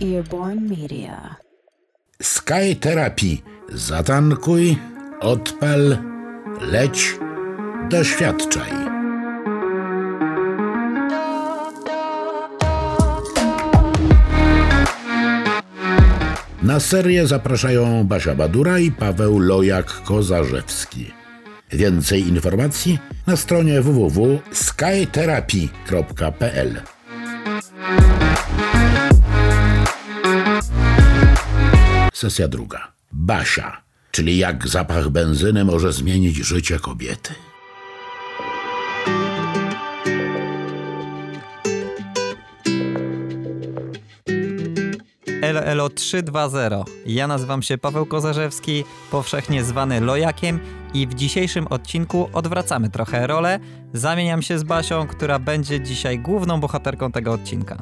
Earborn Media. Sky Therapy. Zatankuj, odpal, leć, doświadczaj. Na serię zapraszają Basia Badura i Paweł Lojak-Kozarzewski. Więcej informacji na stronie www.skytherapy.pl. Sesja druga. Basia, czyli jak zapach benzyny może zmienić życie kobiety. Elo Elo 320. Ja nazywam się Paweł Kozarzewski, powszechnie zwany Lojakiem i w dzisiejszym odcinku odwracamy trochę rolę. Zamieniam się z Basią, która będzie dzisiaj główną bohaterką tego odcinka.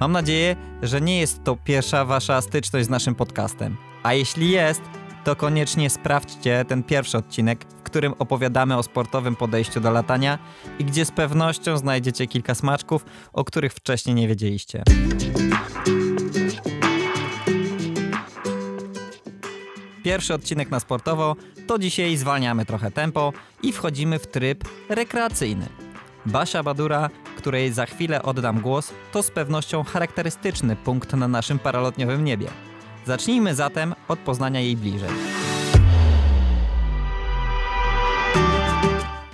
Mam nadzieję, że nie jest to pierwsza wasza styczność z naszym podcastem. A jeśli jest, to koniecznie sprawdźcie ten pierwszy odcinek, w którym opowiadamy o sportowym podejściu do latania i gdzie z pewnością znajdziecie kilka smaczków, o których wcześniej nie wiedzieliście. Pierwszy odcinek na sportowo, to dzisiaj zwalniamy trochę tempo i wchodzimy w tryb rekreacyjny. Basia Badura, której za chwilę oddam głos, to z pewnością charakterystyczny punkt na naszym paralotniowym niebie. Zacznijmy zatem od poznania jej bliżej.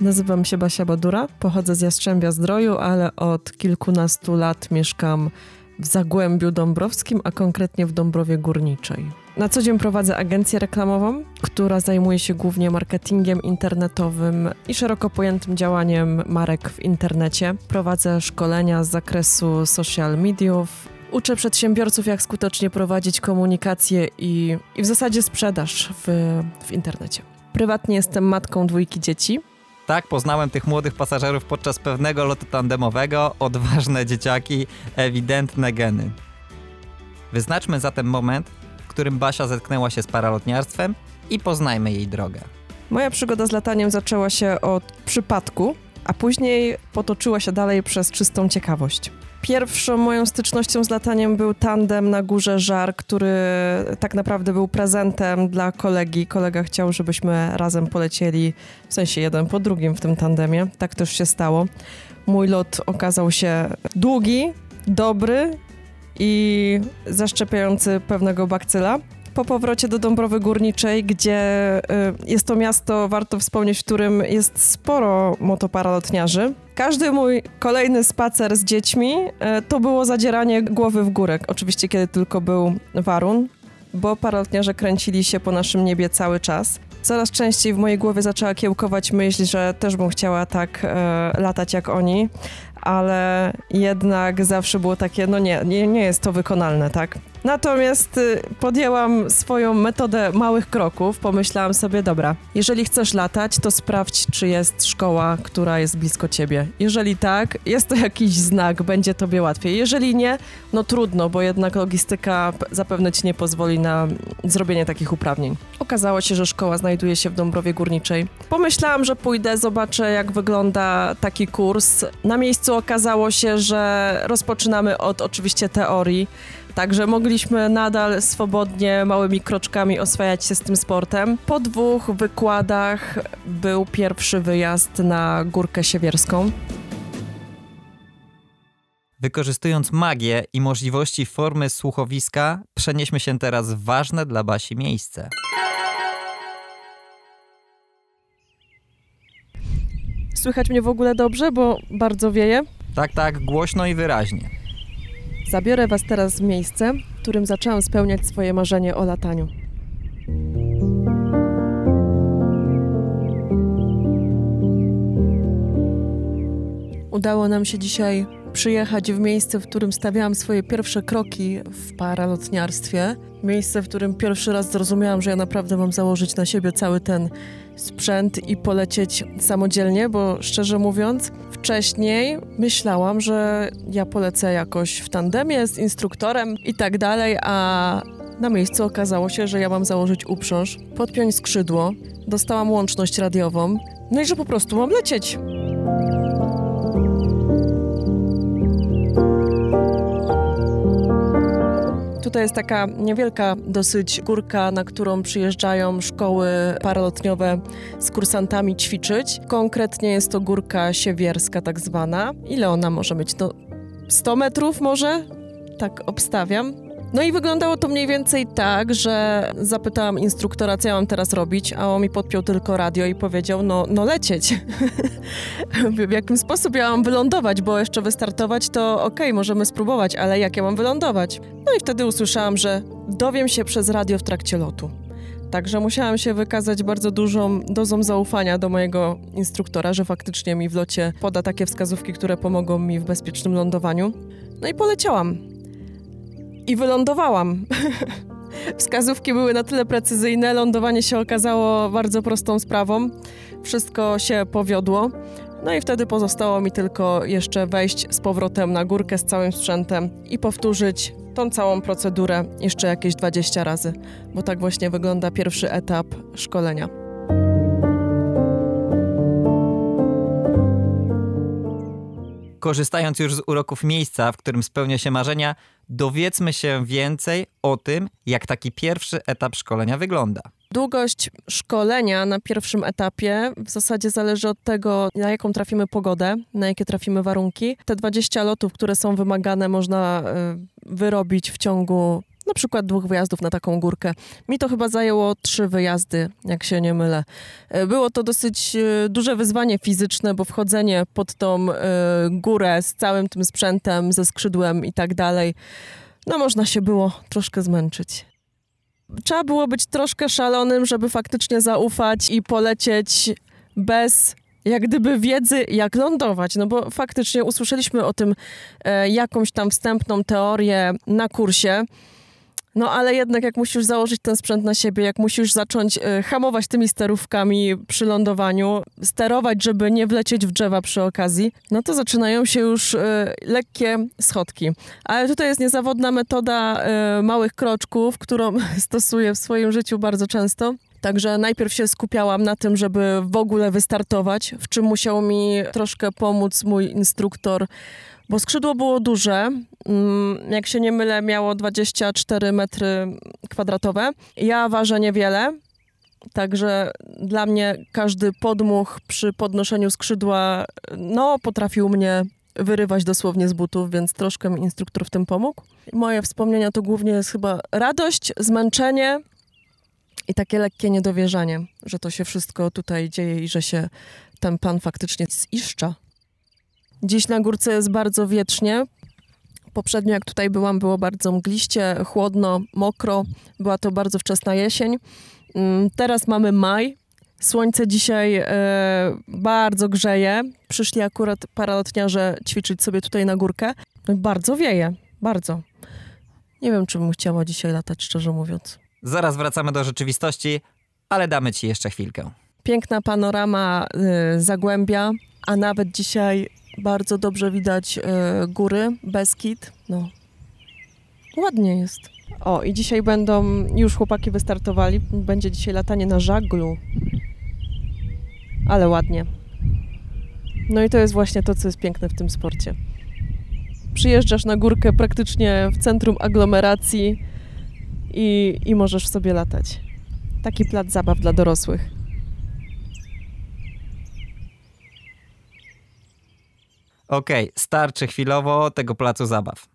Nazywam się Basia Badura, pochodzę z Jastrzębia Zdroju, ale od kilkunastu lat mieszkam w Zagłębiu Dąbrowskim, a konkretnie w Dąbrowie Górniczej. Na co dzień prowadzę agencję reklamową, która zajmuje się głównie marketingiem internetowym i szeroko pojętym działaniem marek w internecie. Prowadzę szkolenia z zakresu social mediów, uczę przedsiębiorców, jak skutecznie prowadzić komunikację i, i w zasadzie sprzedaż w, w internecie. Prywatnie jestem matką dwójki dzieci. Tak, poznałem tych młodych pasażerów podczas pewnego lotu tandemowego, odważne dzieciaki, ewidentne geny. Wyznaczmy zatem moment, którym Basia zetknęła się z paralotniarstwem i poznajmy jej drogę. Moja przygoda z lataniem zaczęła się od przypadku, a później potoczyła się dalej przez czystą ciekawość. Pierwszą moją stycznością z lataniem był tandem na górze Żar, który tak naprawdę był prezentem dla kolegi. Kolega chciał, żebyśmy razem polecieli, w sensie jeden po drugim w tym tandemie. Tak też się stało. Mój lot okazał się długi, dobry i zaszczepiający pewnego bakcyla po powrocie do Dąbrowy Górniczej, gdzie y, jest to miasto, warto wspomnieć, w którym jest sporo motoparalotniarzy. Każdy mój kolejny spacer z dziećmi y, to było zadzieranie głowy w górę. Oczywiście, kiedy tylko był warun, bo paralotniarze kręcili się po naszym niebie cały czas. Coraz częściej w mojej głowie zaczęła kiełkować myśl, że też bym chciała tak e, latać jak oni, ale jednak zawsze było takie, no nie, nie, nie jest to wykonalne, tak? Natomiast y, podjęłam swoją metodę małych kroków. Pomyślałam sobie, dobra, jeżeli chcesz latać, to sprawdź, czy jest szkoła, która jest blisko ciebie. Jeżeli tak, jest to jakiś znak, będzie tobie łatwiej. Jeżeli nie, no trudno, bo jednak logistyka zapewne ci nie pozwoli na zrobienie takich uprawnień. Okazało się, że szkoła znajduje się w Dąbrowie Górniczej. Pomyślałam, że pójdę, zobaczę, jak wygląda taki kurs. Na miejscu okazało się, że rozpoczynamy od oczywiście teorii. Także mogliśmy nadal swobodnie, małymi kroczkami oswajać się z tym sportem. Po dwóch wykładach był pierwszy wyjazd na Górkę Siewierską. Wykorzystując magię i możliwości formy słuchowiska, przenieśmy się teraz w ważne dla Basi miejsce. Słychać mnie w ogóle dobrze, bo bardzo wieje. Tak, tak, głośno i wyraźnie. Zabiorę Was teraz w miejsce, w którym zaczęłam spełniać swoje marzenie o lataniu. Udało nam się dzisiaj przyjechać w miejsce, w którym stawiałam swoje pierwsze kroki w paralotniarstwie. Miejsce, w którym pierwszy raz zrozumiałam, że ja naprawdę mam założyć na siebie cały ten sprzęt i polecieć samodzielnie, bo szczerze mówiąc, wcześniej myślałam, że ja polecę jakoś w tandemie z instruktorem i tak dalej, a na miejscu okazało się, że ja mam założyć uprząż, podpiąć skrzydło, dostałam łączność radiową, No i że po prostu mam lecieć. Tutaj jest taka niewielka dosyć górka, na którą przyjeżdżają szkoły paralotniowe z kursantami ćwiczyć. Konkretnie jest to górka siewierska tak zwana. Ile ona może być? No 100 metrów może? Tak obstawiam. No i wyglądało to mniej więcej tak, że zapytałam instruktora, co ja mam teraz robić, a on mi podpiął tylko radio i powiedział, no, no lecieć. w jakim sposób ja mam wylądować, bo jeszcze wystartować to okej, okay, możemy spróbować, ale jak ja mam wylądować? No i wtedy usłyszałam, że dowiem się przez radio w trakcie lotu. Także musiałam się wykazać bardzo dużą dozą zaufania do mojego instruktora, że faktycznie mi w locie poda takie wskazówki, które pomogą mi w bezpiecznym lądowaniu. No i poleciałam i wylądowałam. Wskazówki były na tyle precyzyjne, lądowanie się okazało bardzo prostą sprawą. Wszystko się powiodło. No i wtedy pozostało mi tylko jeszcze wejść z powrotem na górkę z całym sprzętem i powtórzyć tą całą procedurę jeszcze jakieś 20 razy, bo tak właśnie wygląda pierwszy etap szkolenia. Korzystając już z uroków miejsca, w którym spełnia się marzenia, dowiedzmy się więcej o tym, jak taki pierwszy etap szkolenia wygląda. Długość szkolenia na pierwszym etapie w zasadzie zależy od tego, na jaką trafimy pogodę, na jakie trafimy warunki. Te 20 lotów, które są wymagane, można y, wyrobić w ciągu na przykład dwóch wyjazdów na taką górkę. Mi to chyba zajęło trzy wyjazdy, jak się nie mylę. E, było to dosyć e, duże wyzwanie fizyczne, bo wchodzenie pod tą e, górę z całym tym sprzętem, ze skrzydłem i tak dalej, no można się było troszkę zmęczyć. Trzeba było być troszkę szalonym, żeby faktycznie zaufać i polecieć bez jak gdyby wiedzy, jak lądować, no bo faktycznie usłyszeliśmy o tym e, jakąś tam wstępną teorię na kursie, no ale jednak jak musisz założyć ten sprzęt na siebie, jak musisz zacząć y, hamować tymi sterówkami przy lądowaniu, sterować, żeby nie wlecieć w drzewa przy okazji, no to zaczynają się już y, lekkie schodki. Ale tutaj jest niezawodna metoda y, małych kroczków, którą stosuję w swoim życiu bardzo często. Także najpierw się skupiałam na tym, żeby w ogóle wystartować, w czym musiał mi troszkę pomóc mój instruktor bo skrzydło było duże, jak się nie mylę, miało 24 metry kwadratowe. Ja ważę niewiele, także dla mnie każdy podmuch przy podnoszeniu skrzydła, no, potrafił mnie wyrywać dosłownie z butów, więc troszkę mi instruktor w tym pomógł. Moje wspomnienia to głównie jest chyba radość, zmęczenie i takie lekkie niedowierzanie, że to się wszystko tutaj dzieje i że się ten pan faktycznie ziszcza. Dziś na górce jest bardzo wietrznie. Poprzednio, jak tutaj byłam, było bardzo mgliście, chłodno, mokro. Była to bardzo wczesna jesień. Mm, teraz mamy maj. Słońce dzisiaj e, bardzo grzeje. Przyszli akurat paralotniarze ćwiczyć sobie tutaj na górkę. No bardzo wieje, bardzo. Nie wiem, czy bym chciała dzisiaj latać, szczerze mówiąc. Zaraz wracamy do rzeczywistości, ale damy ci jeszcze chwilkę. Piękna panorama y, Zagłębia, a nawet dzisiaj bardzo dobrze widać e, góry, Beskid. No, ładnie jest. O, i dzisiaj będą, już chłopaki wystartowali, będzie dzisiaj latanie na żaglu. Ale ładnie. No i to jest właśnie to, co jest piękne w tym sporcie. Przyjeżdżasz na górkę praktycznie w centrum aglomeracji i, i możesz sobie latać. Taki plac zabaw dla dorosłych. Okej, okay, starczy chwilowo tego placu zabaw.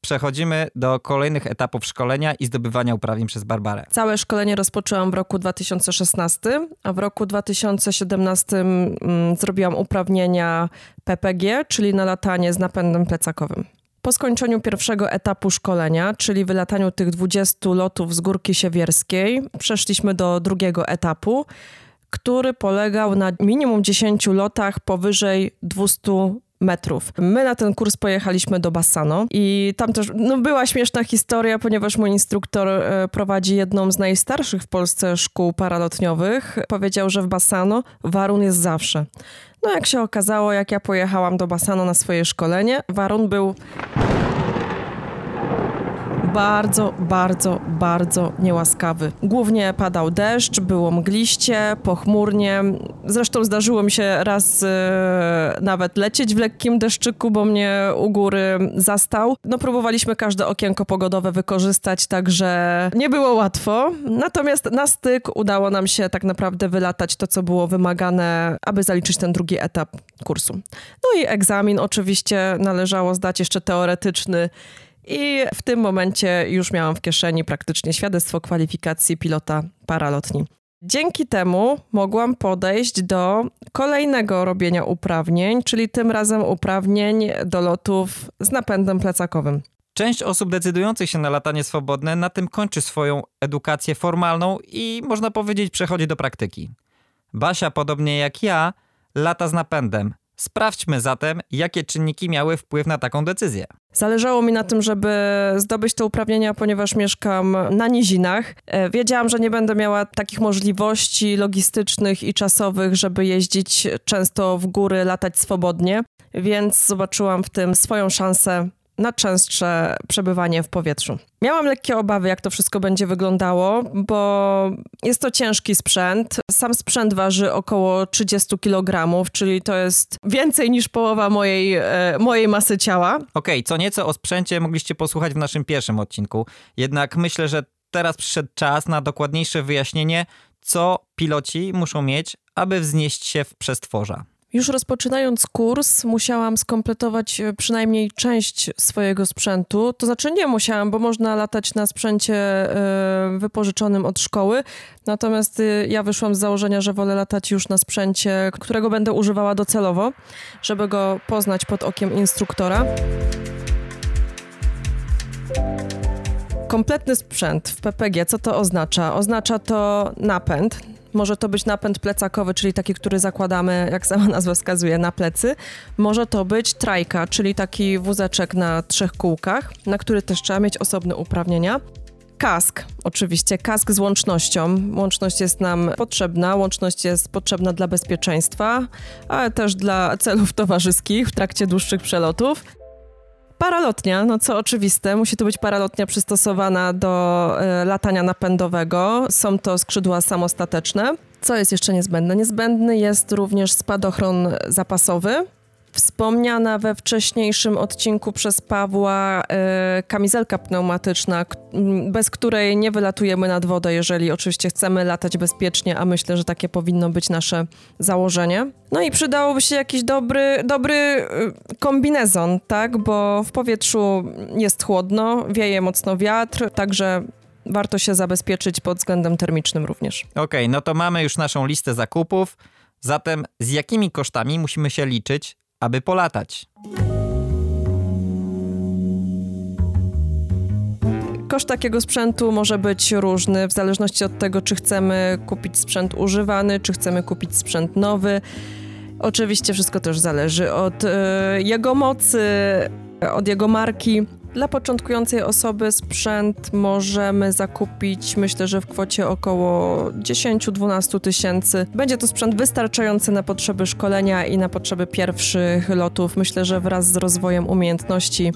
Przechodzimy do kolejnych etapów szkolenia i zdobywania uprawnień przez Barbarę. Całe szkolenie rozpoczęłam w roku 2016, a w roku 2017 mm, zrobiłam uprawnienia PPG, czyli na latanie z napędem plecakowym. Po skończeniu pierwszego etapu szkolenia, czyli wylataniu tych 20 lotów z Górki Siewierskiej, przeszliśmy do drugiego etapu, który polegał na minimum 10 lotach powyżej 200 metrów. My na ten kurs pojechaliśmy do Bassano i tam też no, była śmieszna historia, ponieważ mój instruktor e, prowadzi jedną z najstarszych w Polsce szkół paralotniowych. Powiedział, że w Bassano warun jest zawsze. No jak się okazało, jak ja pojechałam do Bassano na swoje szkolenie, warun był bardzo, bardzo, bardzo niełaskawy. Głównie padał deszcz, było mgliście, pochmurnie, Zresztą zdarzyło mi się raz e, nawet lecieć w lekkim deszczyku, bo mnie u góry zastał. No próbowaliśmy każde okienko pogodowe wykorzystać, także nie było łatwo. Natomiast na styk udało nam się tak naprawdę wylatać to, co było wymagane, aby zaliczyć ten drugi etap kursu. No i egzamin oczywiście należało zdać jeszcze teoretyczny. I w tym momencie już miałam w kieszeni praktycznie świadectwo kwalifikacji pilota paralotni. Dzięki temu mogłam podejść do kolejnego robienia uprawnień, czyli tym razem uprawnień do lotów z napędem plecakowym. Część osób decydujących się na latanie swobodne na tym kończy swoją edukację formalną i można powiedzieć przechodzi do praktyki. Basia, podobnie jak ja, lata z napędem. Sprawdźmy zatem, jakie czynniki miały wpływ na taką decyzję. Zależało mi na tym, żeby zdobyć te uprawnienia, ponieważ mieszkam na nizinach. E, wiedziałam, że nie będę miała takich możliwości logistycznych i czasowych, żeby jeździć często w góry, latać swobodnie, więc zobaczyłam w tym swoją szansę na częstsze przebywanie w powietrzu. Miałam lekkie obawy, jak to wszystko będzie wyglądało, bo jest to ciężki sprzęt. Sam sprzęt waży około 30 kg, czyli to jest więcej niż połowa mojej, e, mojej masy ciała. Okej, okay, co nieco o sprzęcie mogliście posłuchać w naszym pierwszym odcinku, jednak myślę, że teraz przyszedł czas na dokładniejsze wyjaśnienie, co piloci muszą mieć, aby wznieść się w przestworza. Już rozpoczynając kurs, musiałam skompletować e, przynajmniej część swojego sprzętu. To znaczy nie musiałam, bo można latać na sprzęcie e, wypożyczonym od szkoły. Natomiast e, ja wyszłam z założenia, że wolę latać już na sprzęcie, którego będę używała docelowo, żeby go poznać pod okiem instruktora. Kompletny sprzęt w PPG, co to oznacza? Oznacza to napęd, może to być napęd plecakowy, czyli taki, który zakładamy, jak sama nazwa wskazuje, na plecy. Może to być trajka, czyli taki wózeczek na trzech kółkach, na który też trzeba mieć osobne uprawnienia. Kask, oczywiście, kask z łącznością. Łączność jest nam potrzebna, łączność jest potrzebna dla bezpieczeństwa, ale też dla celów towarzyskich w trakcie dłuższych przelotów. Paralotnia, no co oczywiste, musi to być paralotnia przystosowana do y, latania napędowego. Są to skrzydła samostateczne. Co jest jeszcze niezbędne? Niezbędny jest również spadochron zapasowy, Wspomniana we wcześniejszym odcinku przez Pawła y, kamizelka pneumatyczna, bez której nie wylatujemy nad wodę, jeżeli oczywiście chcemy latać bezpiecznie, a myślę, że takie powinno być nasze założenie. No i przydałoby się jakiś dobry, dobry y, kombinezon, tak? Bo w powietrzu jest chłodno, wieje mocno wiatr, także warto się zabezpieczyć pod względem termicznym również. Okej, okay, no to mamy już naszą listę zakupów. Zatem z jakimi kosztami musimy się liczyć, aby polatać. Koszt takiego sprzętu może być różny w zależności od tego, czy chcemy kupić sprzęt używany, czy chcemy kupić sprzęt nowy. Oczywiście wszystko też zależy od y, jego mocy, od jego marki. Dla początkującej osoby sprzęt możemy zakupić, myślę, że w kwocie około 10-12 tysięcy. Będzie to sprzęt wystarczający na potrzeby szkolenia i na potrzeby pierwszych lotów. Myślę, że wraz z rozwojem umiejętności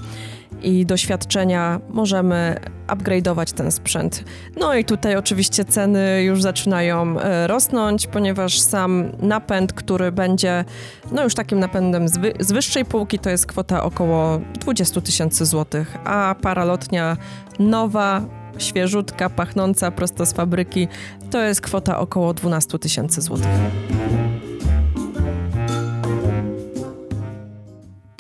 i doświadczenia możemy upgrade'ować ten sprzęt. No i tutaj oczywiście ceny już zaczynają e, rosnąć, ponieważ sam napęd, który będzie no już takim napędem z, wy z wyższej półki, to jest kwota około 20 tysięcy złotych, a paralotnia nowa, świeżutka, pachnąca prosto z fabryki, to jest kwota około 12 tysięcy złotych.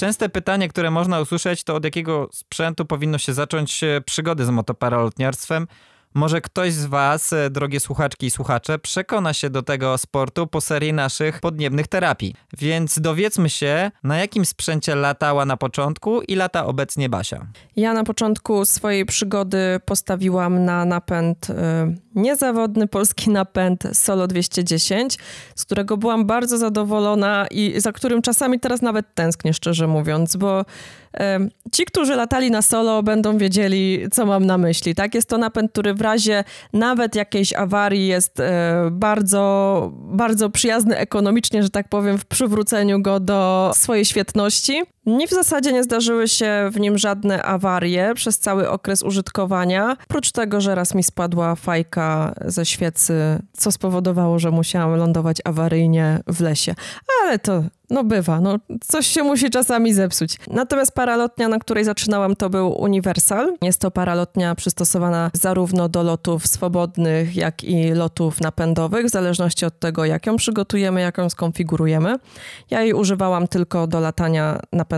Częste pytanie, które można usłyszeć, to od jakiego sprzętu powinno się zacząć przygody z motoparalotniarstwem. Może ktoś z Was, e, drogie słuchaczki i słuchacze, przekona się do tego sportu po serii naszych podniebnych terapii. Więc dowiedzmy się, na jakim sprzęcie latała na początku i lata obecnie Basia. Ja na początku swojej przygody postawiłam na napęd y, niezawodny polski napęd Solo 210, z którego byłam bardzo zadowolona i za którym czasami teraz nawet tęsknię, szczerze mówiąc, bo Ci, którzy latali na solo, będą wiedzieli, co mam na myśli. Tak? Jest to napęd, który w razie nawet jakiejś awarii jest e, bardzo, bardzo przyjazny ekonomicznie, że tak powiem, w przywróceniu go do swojej świetności. Nie w zasadzie nie zdarzyły się w nim żadne awarie przez cały okres użytkowania. Oprócz tego, że raz mi spadła fajka ze świecy, co spowodowało, że musiałam lądować awaryjnie w lesie. Ale to no bywa, no coś się musi czasami zepsuć. Natomiast paralotnia, na której zaczynałam, to był Universal. Jest to paralotnia przystosowana zarówno do lotów swobodnych, jak i lotów napędowych, w zależności od tego, jak ją przygotujemy, jak ją skonfigurujemy. Ja jej używałam tylko do latania napędowego.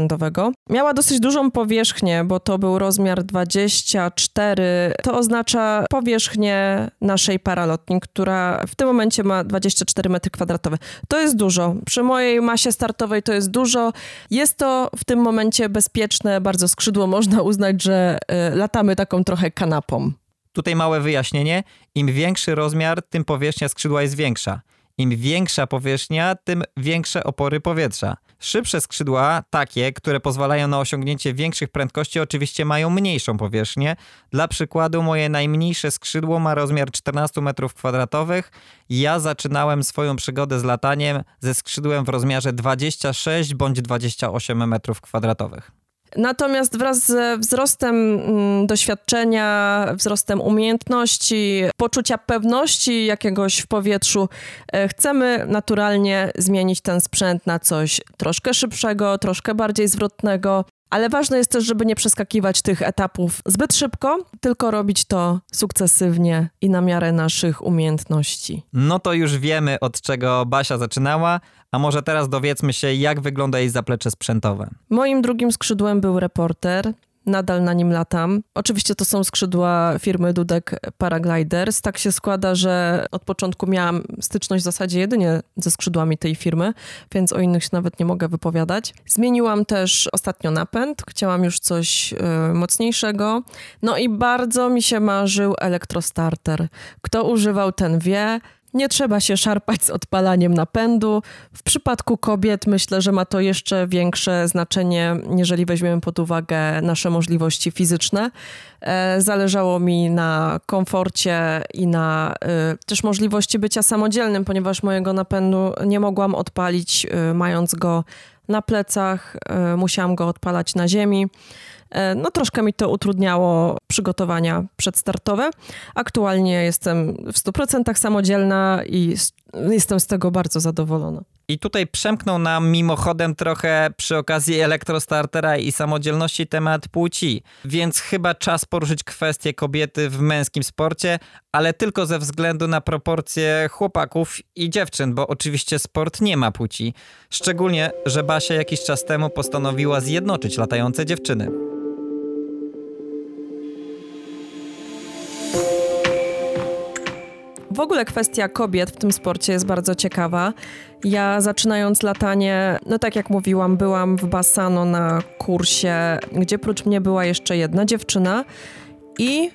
Miała dosyć dużą powierzchnię, bo to był rozmiar 24. To oznacza powierzchnię naszej paralotni, która w tym momencie ma 24 metry kwadratowe. To jest dużo. Przy mojej masie startowej to jest dużo. Jest to w tym momencie bezpieczne, bardzo skrzydło. Można uznać, że y, latamy taką trochę kanapą. Tutaj małe wyjaśnienie. Im większy rozmiar, tym powierzchnia skrzydła jest większa. Im większa powierzchnia, tym większe opory powietrza. Szybsze skrzydła, takie, które pozwalają na osiągnięcie większych prędkości, oczywiście mają mniejszą powierzchnię. Dla przykładu, moje najmniejsze skrzydło ma rozmiar 14 m2. Ja zaczynałem swoją przygodę z lataniem ze skrzydłem w rozmiarze 26 bądź 28 m2. Natomiast wraz ze wzrostem mm, doświadczenia, wzrostem umiejętności, poczucia pewności jakiegoś w powietrzu, e, chcemy naturalnie zmienić ten sprzęt na coś troszkę szybszego, troszkę bardziej zwrotnego. Ale ważne jest też, żeby nie przeskakiwać tych etapów zbyt szybko, tylko robić to sukcesywnie i na miarę naszych umiejętności. No to już wiemy, od czego Basia zaczynała, a może teraz dowiedzmy się, jak wygląda jej zaplecze sprzętowe. Moim drugim skrzydłem był reporter. Nadal na nim latam. Oczywiście to są skrzydła firmy Dudek Paragliders. Tak się składa, że od początku miałam styczność w zasadzie jedynie ze skrzydłami tej firmy, więc o innych się nawet nie mogę wypowiadać. Zmieniłam też ostatnio napęd. Chciałam już coś y, mocniejszego. No i bardzo mi się marzył elektrostarter. Kto używał, ten wie. Nie trzeba się szarpać z odpalaniem napędu. W przypadku kobiet myślę, że ma to jeszcze większe znaczenie, jeżeli weźmiemy pod uwagę nasze możliwości fizyczne. E, zależało mi na komforcie i na e, też możliwości bycia samodzielnym, ponieważ mojego napędu nie mogłam odpalić, e, mając go na plecach, musiałam go odpalać na ziemi. E, no troszkę mi to utrudniało przygotowania przedstartowe. Aktualnie jestem w 100% samodzielna i jestem z tego bardzo zadowolona. I tutaj przemknął nam mimochodem trochę przy okazji elektrostartera i samodzielności temat płci, więc chyba czas poruszyć kwestię kobiety w męskim sporcie, ale tylko ze względu na proporcje chłopaków i dziewczyn, bo oczywiście sport nie ma płci. Szczególnie, że Basia jakiś czas temu postanowiła zjednoczyć latające dziewczyny. W ogóle kwestia kobiet w tym sporcie jest bardzo ciekawa. Ja zaczynając latanie, no tak jak mówiłam, byłam w Bassano na kursie, gdzie prócz mnie była jeszcze jedna dziewczyna i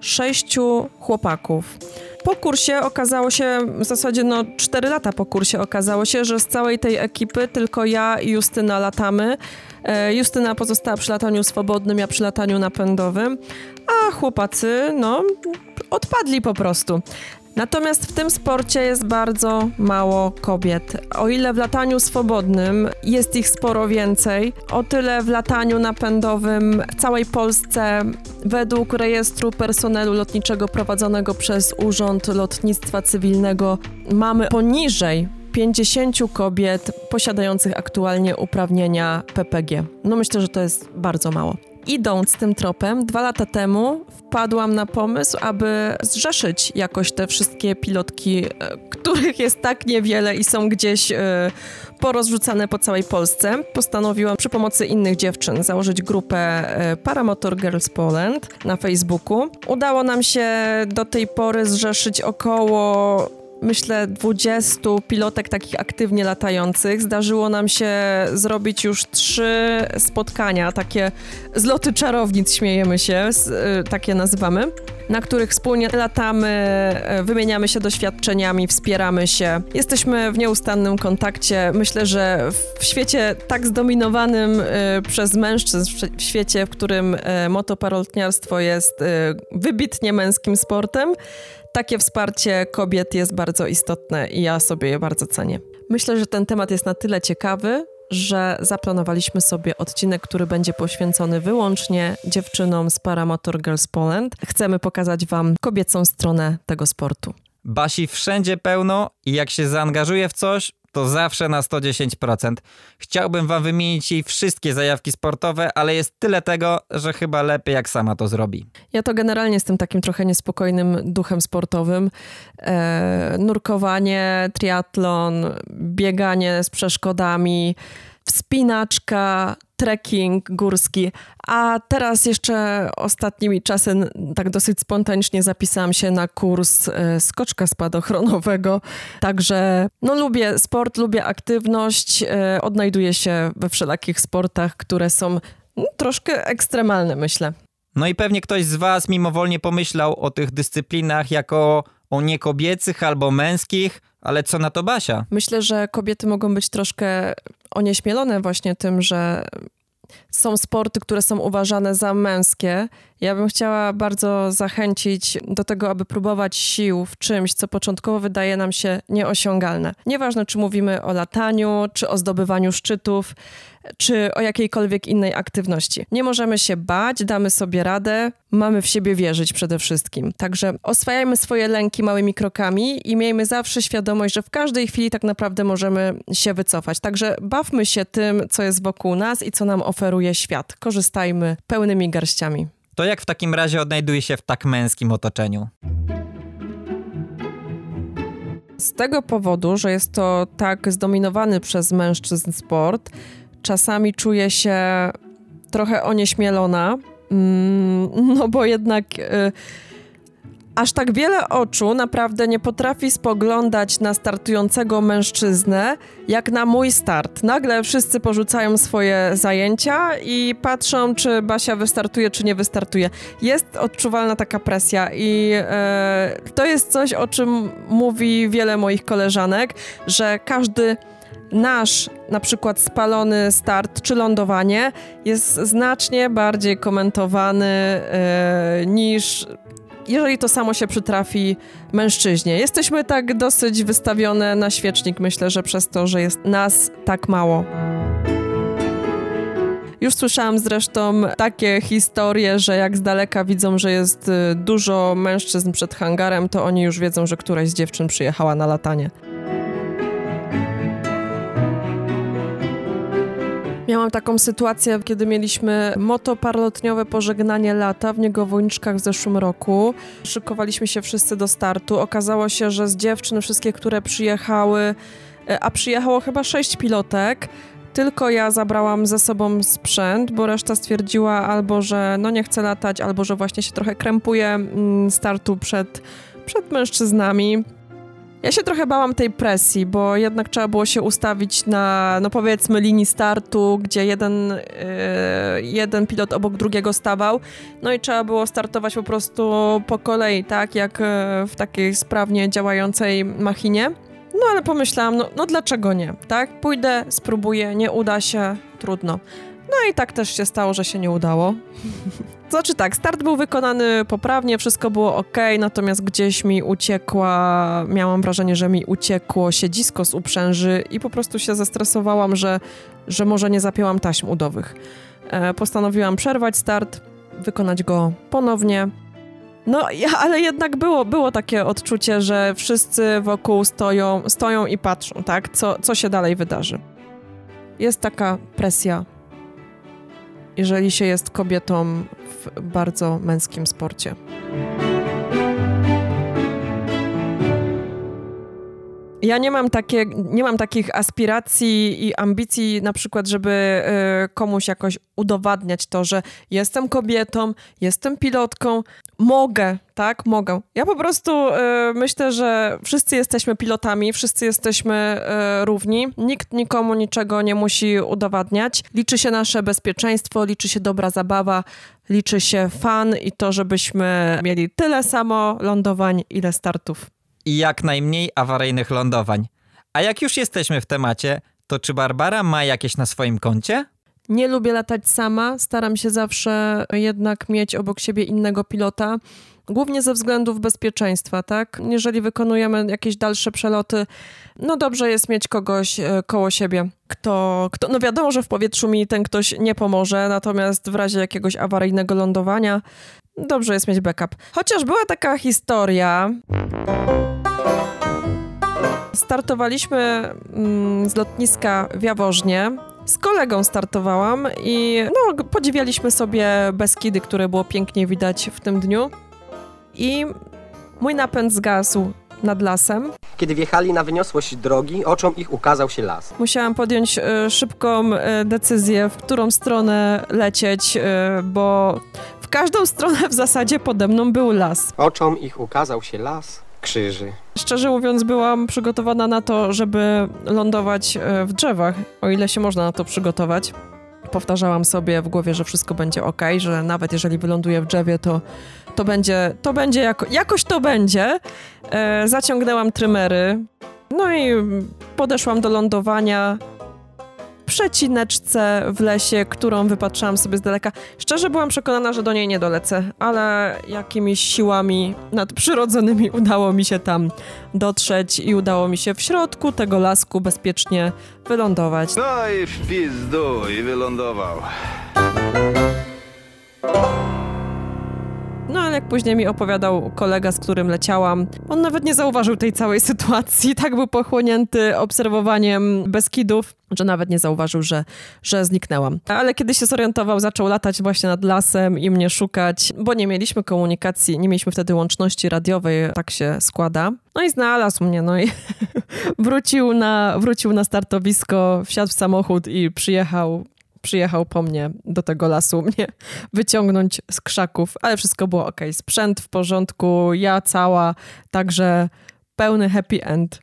sześciu chłopaków. Po kursie okazało się, w zasadzie no 4 lata po kursie okazało się, że z całej tej ekipy tylko ja i Justyna latamy. E, Justyna pozostała przy lataniu swobodnym, ja przy lataniu napędowym, a chłopacy, no, odpadli po prostu. Natomiast w tym sporcie jest bardzo mało kobiet. O ile w lataniu swobodnym jest ich sporo więcej, o tyle w lataniu napędowym w całej Polsce według rejestru personelu lotniczego prowadzonego przez Urząd Lotnictwa Cywilnego mamy poniżej 50 kobiet posiadających aktualnie uprawnienia PPG. No myślę, że to jest bardzo mało. Idąc tym tropem, dwa lata temu wpadłam na pomysł, aby zrzeszyć jakoś te wszystkie pilotki, e, których jest tak niewiele i są gdzieś e, porozrzucane po całej Polsce. Postanowiłam przy pomocy innych dziewczyn założyć grupę e, Paramotor Girls Poland na Facebooku. Udało nam się do tej pory zrzeszyć około myślę, 20 pilotek takich aktywnie latających. Zdarzyło nam się zrobić już trzy spotkania, takie zloty czarownic, śmiejemy się, y, takie nazywamy, na których wspólnie latamy, y, wymieniamy się doświadczeniami, wspieramy się. Jesteśmy w nieustannym kontakcie. Myślę, że w świecie tak zdominowanym y, przez mężczyzn, w świecie, w którym motoparolotniarstwo jest wybitnie męskim sportem, takie wsparcie kobiet jest bardzo istotne i ja sobie je bardzo cenię. Myślę, że ten temat jest na tyle ciekawy, że zaplanowaliśmy sobie odcinek, który będzie poświęcony wyłącznie dziewczynom z Paramotor Girls Poland. Chcemy pokazać Wam kobiecą stronę tego sportu. Basi wszędzie pełno i jak się zaangażuje w coś, to zawsze na 110%. Chciałbym wam wymienić jej wszystkie zajawki sportowe, ale jest tyle tego, że chyba lepiej jak sama to zrobi. Ja to generalnie jestem takim trochę niespokojnym duchem sportowym. E, nurkowanie, triatlon, bieganie z przeszkodami, wspinaczka, trekking górski, a teraz jeszcze ostatnimi czasy tak dosyć spontanicznie zapisałam się na kurs e, skoczka spadochronowego, także no lubię sport, lubię aktywność, e, odnajduję się we wszelakich sportach, które są no, troszkę ekstremalne, myślę. No i pewnie ktoś z was mimowolnie pomyślał o tych dyscyplinach jako o niekobiecych albo męskich, ale co na to Basia? Myślę, że kobiety mogą być troszkę onieśmielone właśnie tym, że są sporty, które są uważane za męskie. Ja bym chciała bardzo zachęcić do tego, aby próbować sił w czymś, co początkowo wydaje nam się nieosiągalne. Nieważne, czy mówimy o lataniu, czy o zdobywaniu szczytów, czy o jakiejkolwiek innej aktywności. Nie możemy się bać, damy sobie radę, mamy w siebie wierzyć przede wszystkim. Także oswajajmy swoje lęki małymi krokami i miejmy zawsze świadomość, że w każdej chwili tak naprawdę możemy się wycofać. Także bawmy się tym, co jest wokół nas i co nam oferuje świat. Korzystajmy pełnymi garściami. To jak w takim razie odnajduje się w tak męskim otoczeniu? Z tego powodu, że jest to tak zdominowany przez mężczyzn sport, czasami czuję się trochę onieśmielona, mm, no bo jednak y, aż tak wiele oczu naprawdę nie potrafi spoglądać na startującego mężczyznę, jak na mój start. Nagle wszyscy porzucają swoje zajęcia i patrzą, czy Basia wystartuje, czy nie wystartuje. Jest odczuwalna taka presja i e, to jest coś, o czym mówi wiele moich koleżanek, że każdy nasz na przykład spalony start czy lądowanie jest znacznie bardziej komentowany e, niż jeżeli to samo się przytrafi mężczyźnie. Jesteśmy tak dosyć wystawione na świecznik, myślę, że przez to, że jest nas tak mało. Już słyszałam zresztą takie historie, że jak z daleka widzą, że jest y, dużo mężczyzn przed hangarem, to oni już wiedzą, że któraś z dziewczyn przyjechała na latanie. Miałam taką sytuację, kiedy mieliśmy motoparlotniowe pożegnanie lata w Niegowojniczkach w zeszłym roku. Szykowaliśmy się wszyscy do startu. Okazało się, że z dziewczyn wszystkie, które przyjechały, e, a przyjechało chyba sześć pilotek, tylko ja zabrałam ze sobą sprzęt, bo reszta stwierdziła albo, że no nie chce latać, albo że właśnie się trochę krępuje mm, startu przed, przed mężczyznami. Ja się trochę bałam tej presji, bo jednak trzeba było się ustawić na, no powiedzmy, linii startu, gdzie jeden, yy, jeden pilot obok drugiego stawał, no i trzeba było startować po prostu po kolei, tak, jak e, w takiej sprawnie działającej machinie. No ale pomyślałam, no, no dlaczego nie, tak? Pójdę, spróbuję, nie uda się, trudno. No i tak też się stało, że się nie udało. Znaczy tak, start był wykonany poprawnie, wszystko było ok, natomiast gdzieś mi uciekła, miałam wrażenie, że mi uciekło siedzisko z uprzęży i po prostu się zestresowałam, że, że może nie zapięłam taśm udowych. E, postanowiłam przerwać start, wykonać go ponownie. No, ale jednak było, było takie odczucie, że wszyscy wokół stoją, stoją i patrzą, tak, co, co się dalej wydarzy. Jest taka presja jeżeli się jest kobietą w bardzo męskim sporcie. Ja nie mam, takie, nie mam takich aspiracji i ambicji, na przykład, żeby y, komuś jakoś udowadniać to, że jestem kobietą, jestem pilotką, mogę, tak, mogę. Ja po prostu y, myślę, że wszyscy jesteśmy pilotami, wszyscy jesteśmy y, równi, nikt nikomu niczego nie musi udowadniać. Liczy się nasze bezpieczeństwo, liczy się dobra zabawa, liczy się fan i to, żebyśmy mieli tyle samo lądowań, ile startów i jak najmniej awaryjnych lądowań. A jak już jesteśmy w temacie, to czy Barbara ma jakieś na swoim koncie? Nie lubię latać sama, staram się zawsze jednak mieć obok siebie innego pilota, głównie ze względów bezpieczeństwa, tak? Jeżeli wykonujemy jakieś dalsze przeloty, no dobrze jest mieć kogoś e, koło siebie, kto, kto no wiadomo, że w powietrzu mi ten ktoś nie pomoże, natomiast w razie jakiegoś awaryjnego lądowania dobrze jest mieć backup. Chociaż była taka historia. Startowaliśmy mm, z lotniska w Jaworznie. Z kolegą startowałam i no, podziwialiśmy sobie Beskidy, które było pięknie widać w tym dniu. I mój napęd zgasł nad lasem. Kiedy wjechali na wyniosłość drogi, oczom ich ukazał się las. Musiałam podjąć y, szybką y, decyzję, w którą stronę lecieć, y, bo w każdą stronę w zasadzie pode mną był las. Oczom ich ukazał się las krzyży. Szczerze mówiąc, byłam przygotowana na to, żeby lądować w drzewach, o ile się można na to przygotować. Powtarzałam sobie w głowie, że wszystko będzie ok, że nawet jeżeli wyląduję w drzewie, to to będzie, to będzie jako, jakoś to będzie. E, zaciągnęłam trymery, no i podeszłam do lądowania przecineczce w lesie, którą wypatrzałam sobie z daleka. Szczerze byłam przekonana, że do niej nie dolecę, ale jakimiś siłami nadprzyrodzonymi udało mi się tam dotrzeć i udało mi się w środku tego lasku bezpiecznie wylądować. No i w pizdu i wylądował. No ale jak później mi opowiadał kolega, z którym leciałam, on nawet nie zauważył tej całej sytuacji. Tak był pochłonięty obserwowaniem Beskidów, że nawet nie zauważył, że, że zniknęłam. Ale kiedy się zorientował, zaczął latać właśnie nad lasem i mnie szukać, bo nie mieliśmy komunikacji, nie mieliśmy wtedy łączności radiowej, tak się składa. No i znalazł mnie, no i wrócił na, wrócił na startowisko, wsiadł w samochód i przyjechał przyjechał po mnie do tego lasu, mnie wyciągnąć z krzaków, ale wszystko było ok. Sprzęt w porządku, ja cała, także pełny happy end.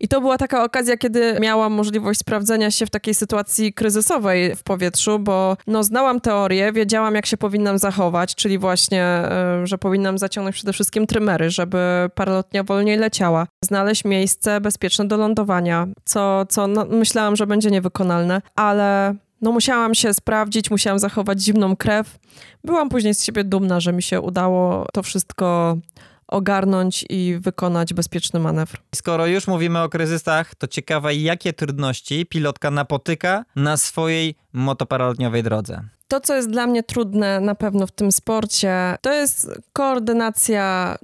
I to była taka okazja, kiedy miałam możliwość sprawdzenia się w takiej sytuacji kryzysowej w powietrzu, bo no, znałam teorię, wiedziałam, jak się powinnam zachować, czyli właśnie, e, że powinnam zaciągnąć przede wszystkim trymery, żeby paralotnia wolniej leciała, znaleźć miejsce bezpieczne do lądowania, co, co no, myślałam, że będzie niewykonalne, ale no musiałam się sprawdzić, musiałam zachować zimną krew. Byłam później z siebie dumna, że mi się udało to wszystko ogarnąć i wykonać bezpieczny manewr. Skoro już mówimy o kryzysach, to ciekawe, jakie trudności pilotka napotyka na swojej motoparalotniowej drodze. To, co jest dla mnie trudne na pewno w tym sporcie, to jest koordynacja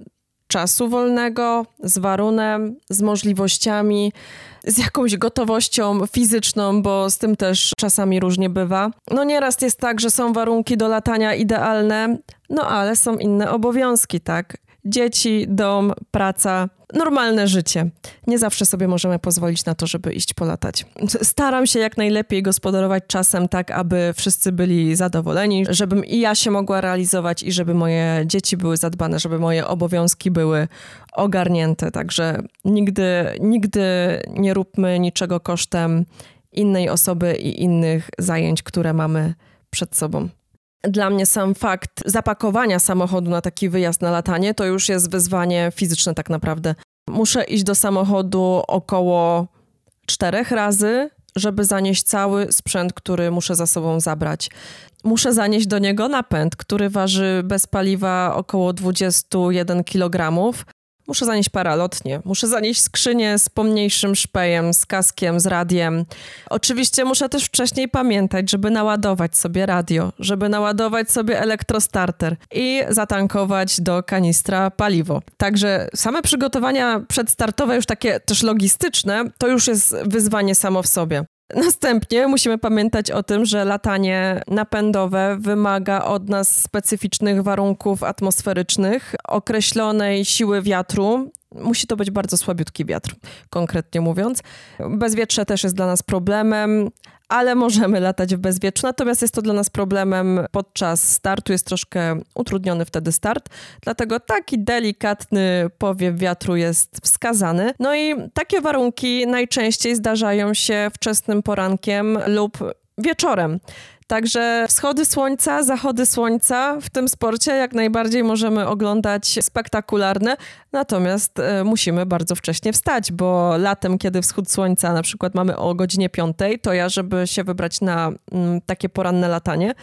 czasu wolnego z warunem, z możliwościami z jakąś gotowością fizyczną, bo z tym też czasami różnie bywa. No nieraz jest tak, że są warunki do latania idealne, no ale są inne obowiązki, tak? Dzieci, dom, praca, normalne życie. Nie zawsze sobie możemy pozwolić na to, żeby iść polatać. Staram się jak najlepiej gospodarować czasem tak, aby wszyscy byli zadowoleni, żebym i ja się mogła realizować i żeby moje dzieci były zadbane, żeby moje obowiązki były ogarnięte. Także nigdy, nigdy nie róbmy niczego kosztem innej osoby i innych zajęć, które mamy przed sobą. Dla mnie sam fakt zapakowania samochodu na taki wyjazd na latanie to już jest wyzwanie fizyczne tak naprawdę. Muszę iść do samochodu około czterech razy, żeby zanieść cały sprzęt, który muszę za sobą zabrać. Muszę zanieść do niego napęd, który waży bez paliwa około 21 kg. Muszę zanieść paralotnie, muszę zanieść skrzynię z pomniejszym szpejem, z kaskiem, z radiem. Oczywiście muszę też wcześniej pamiętać, żeby naładować sobie radio, żeby naładować sobie elektrostarter i zatankować do kanistra paliwo. Także same przygotowania przedstartowe, już takie też logistyczne, to już jest wyzwanie samo w sobie. Następnie musimy pamiętać o tym, że latanie napędowe wymaga od nas specyficznych warunków atmosferycznych, określonej siły wiatru, musi to być bardzo słabiutki wiatr, konkretnie mówiąc. Bezwietrze też jest dla nas problemem, ale możemy latać w bezwietrzu. Natomiast jest to dla nas problemem podczas startu, jest troszkę utrudniony wtedy start, dlatego taki delikatny powiew wiatru jest wskazany. No i takie warunki najczęściej zdarzają się wczesnym porankiem lub wieczorem. Także wschody słońca, zachody słońca w tym sporcie jak najbardziej możemy oglądać spektakularne, natomiast e, musimy bardzo wcześnie wstać, bo latem, kiedy wschód słońca na przykład mamy o godzinie 5, to ja, żeby się wybrać na mm, takie poranne latanie,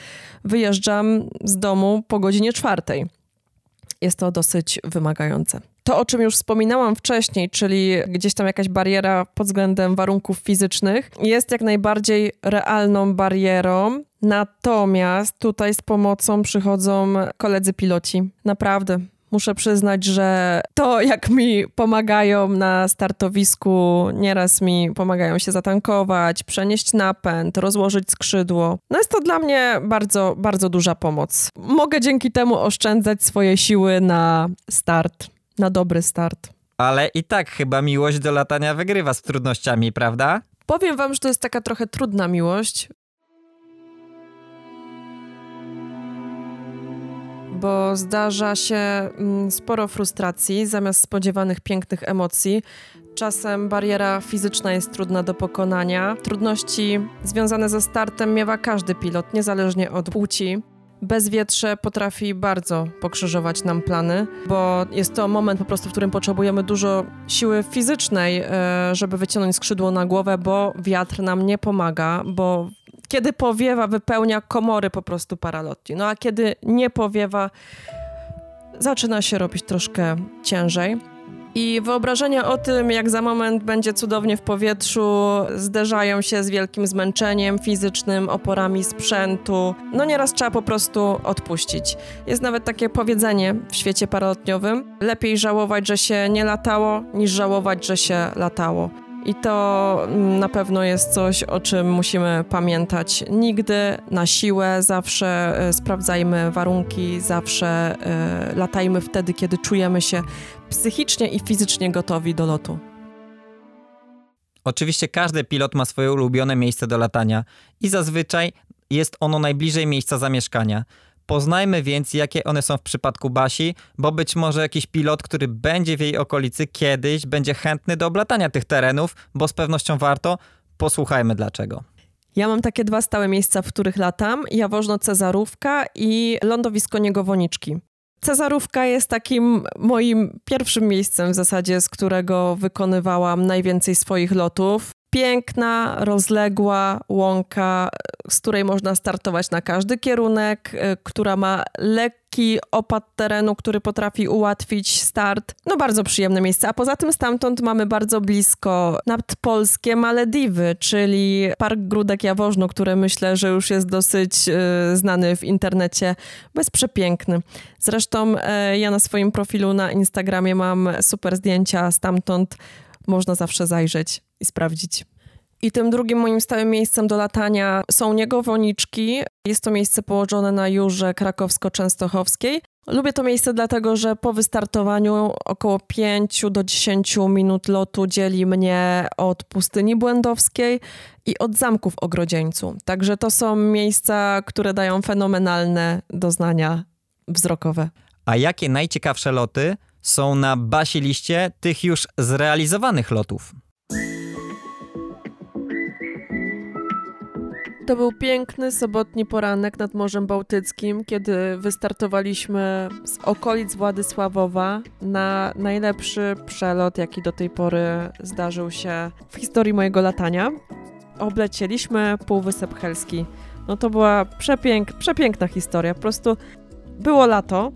wyjeżdżam z domu po godzinie 4. Jest to dosyć wymagające. To, o czym już wspominałam wcześniej, czyli gdzieś tam jakaś bariera pod względem warunków fizycznych, jest jak najbardziej realną barierą. Natomiast tutaj z pomocą przychodzą koledzy piloci. Naprawdę. Muszę przyznać, że to, jak mi pomagają na startowisku, nieraz mi pomagają się zatankować, przenieść napęd, rozłożyć skrzydło. No jest to dla mnie bardzo, bardzo duża pomoc. Mogę dzięki temu oszczędzać swoje siły na start na dobry start. Ale i tak chyba miłość do latania wygrywa z trudnościami, prawda? Powiem wam, że to jest taka trochę trudna miłość. Bo zdarza się mm, sporo frustracji zamiast spodziewanych pięknych emocji. Czasem bariera fizyczna jest trudna do pokonania. Trudności związane ze startem miewa każdy pilot, niezależnie od płci. Bezwietrze potrafi bardzo pokrzyżować nam plany, bo jest to moment po prostu, w którym potrzebujemy dużo siły fizycznej, e, żeby wyciągnąć skrzydło na głowę, bo wiatr nam nie pomaga, bo kiedy powiewa, wypełnia komory po prostu paralotti. No a kiedy nie powiewa, zaczyna się robić troszkę ciężej. I wyobrażenia o tym, jak za moment będzie cudownie w powietrzu, zderzają się z wielkim zmęczeniem fizycznym, oporami sprzętu. No nieraz trzeba po prostu odpuścić. Jest nawet takie powiedzenie w świecie paralotniowym: lepiej żałować, że się nie latało, niż żałować, że się latało. I to mm, na pewno jest coś, o czym musimy pamiętać. Nigdy na siłę, zawsze e, sprawdzajmy warunki, zawsze y, latajmy wtedy, kiedy czujemy się psychicznie i fizycznie gotowi do lotu. Oczywiście każdy pilot ma swoje ulubione miejsce do latania i zazwyczaj jest ono najbliżej miejsca zamieszkania. Poznajmy więc, jakie one są w przypadku Basi, bo być może jakiś pilot, który będzie w jej okolicy kiedyś, będzie chętny do oblatania tych terenów, bo z pewnością warto. Posłuchajmy dlaczego. Ja mam takie dwa stałe miejsca, w których latam. Jawożno Cezarówka i lądowisko Niegowoniczki. Cezarówka jest takim moim pierwszym miejscem w zasadzie, z którego wykonywałam najwięcej swoich lotów piękna, rozległa łąka, z której można startować na każdy kierunek, e, która ma lekki opad terenu, który potrafi ułatwić start. No bardzo przyjemne miejsce. A poza tym stamtąd mamy bardzo blisko nadpolskie Malediwy, czyli Park Grudek Jawożno, który myślę, że już jest dosyć y, znany w internecie, bo jest przepiękny. Zresztą y, ja na swoim profilu na Instagramie mam super zdjęcia stamtąd. Można zawsze zajrzeć i sprawdzić. I tym drugim moim stałym miejscem do latania są Niegowoniczki. Jest to miejsce położone na Jurze Krakowsko-Częstochowskiej. Lubię to miejsce dlatego, że po wystartowaniu około 5 do 10 minut lotu dzieli mnie od pustyni błędowskiej i od zamków w Ogrodzieńcu. Także to są miejsca, które dają fenomenalne doznania wzrokowe. A jakie najciekawsze loty są na basi liście tych już zrealizowanych lotów? To był piękny sobotni poranek nad Morzem Bałtyckim, kiedy wystartowaliśmy z okolic Władysławowa na najlepszy przelot, jaki do tej pory zdarzył się w historii mojego latania. Oblecieliśmy Półwysep Helski. No to była przepięk, przepiękna historia. Po prostu było lato,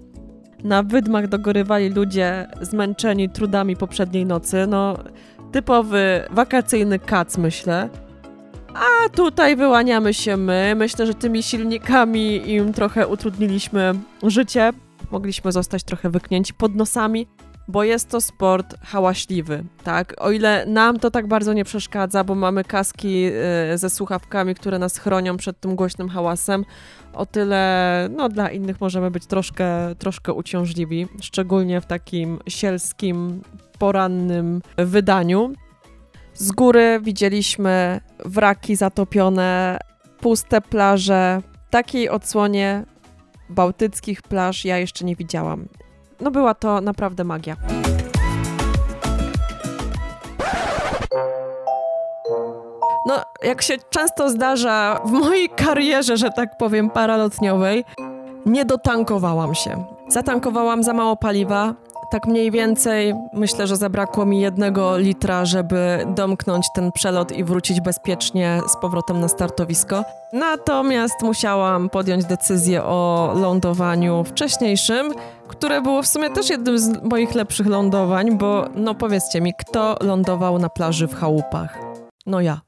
na wydmach dogorywali ludzie zmęczeni trudami poprzedniej nocy. No, typowy wakacyjny kac, myślę. A tutaj wyłaniamy się my. Myślę, że tymi silnikami im trochę utrudniliśmy życie. Mogliśmy zostać trochę wyknięci pod nosami. bo jest to sport hałaśliwy, tak? O ile nam to tak bardzo nie przeszkadza, bo mamy kaski y, ze słuchawkami, które nas chronią przed tym głośnym hałasem, o tyle no, dla innych możemy być troszkę, troszkę uciążliwi, szczególnie w takim sielskim, porannym wydaniu. Z góry widzieliśmy wraki zatopione, puste plaże. Takiej odsłonie bałtyckich plaż ja jeszcze nie widziałam. No była to naprawdę magia. No, jak się często zdarza w mojej karierze, że tak powiem, paralotniowej, nie dotankowałam się. Zatankowałam za mało paliwa. Tak mniej więcej myślę, że zabrakło mi jednego litra, żeby domknąć ten przelot i wrócić bezpiecznie z powrotem na startowisko. Natomiast musiałam podjąć decyzję o lądowaniu wcześniejszym, które było w sumie też jednym z moich lepszych lądowań, bo no powiedzcie mi, kto lądował na plaży w chałupach? No ja.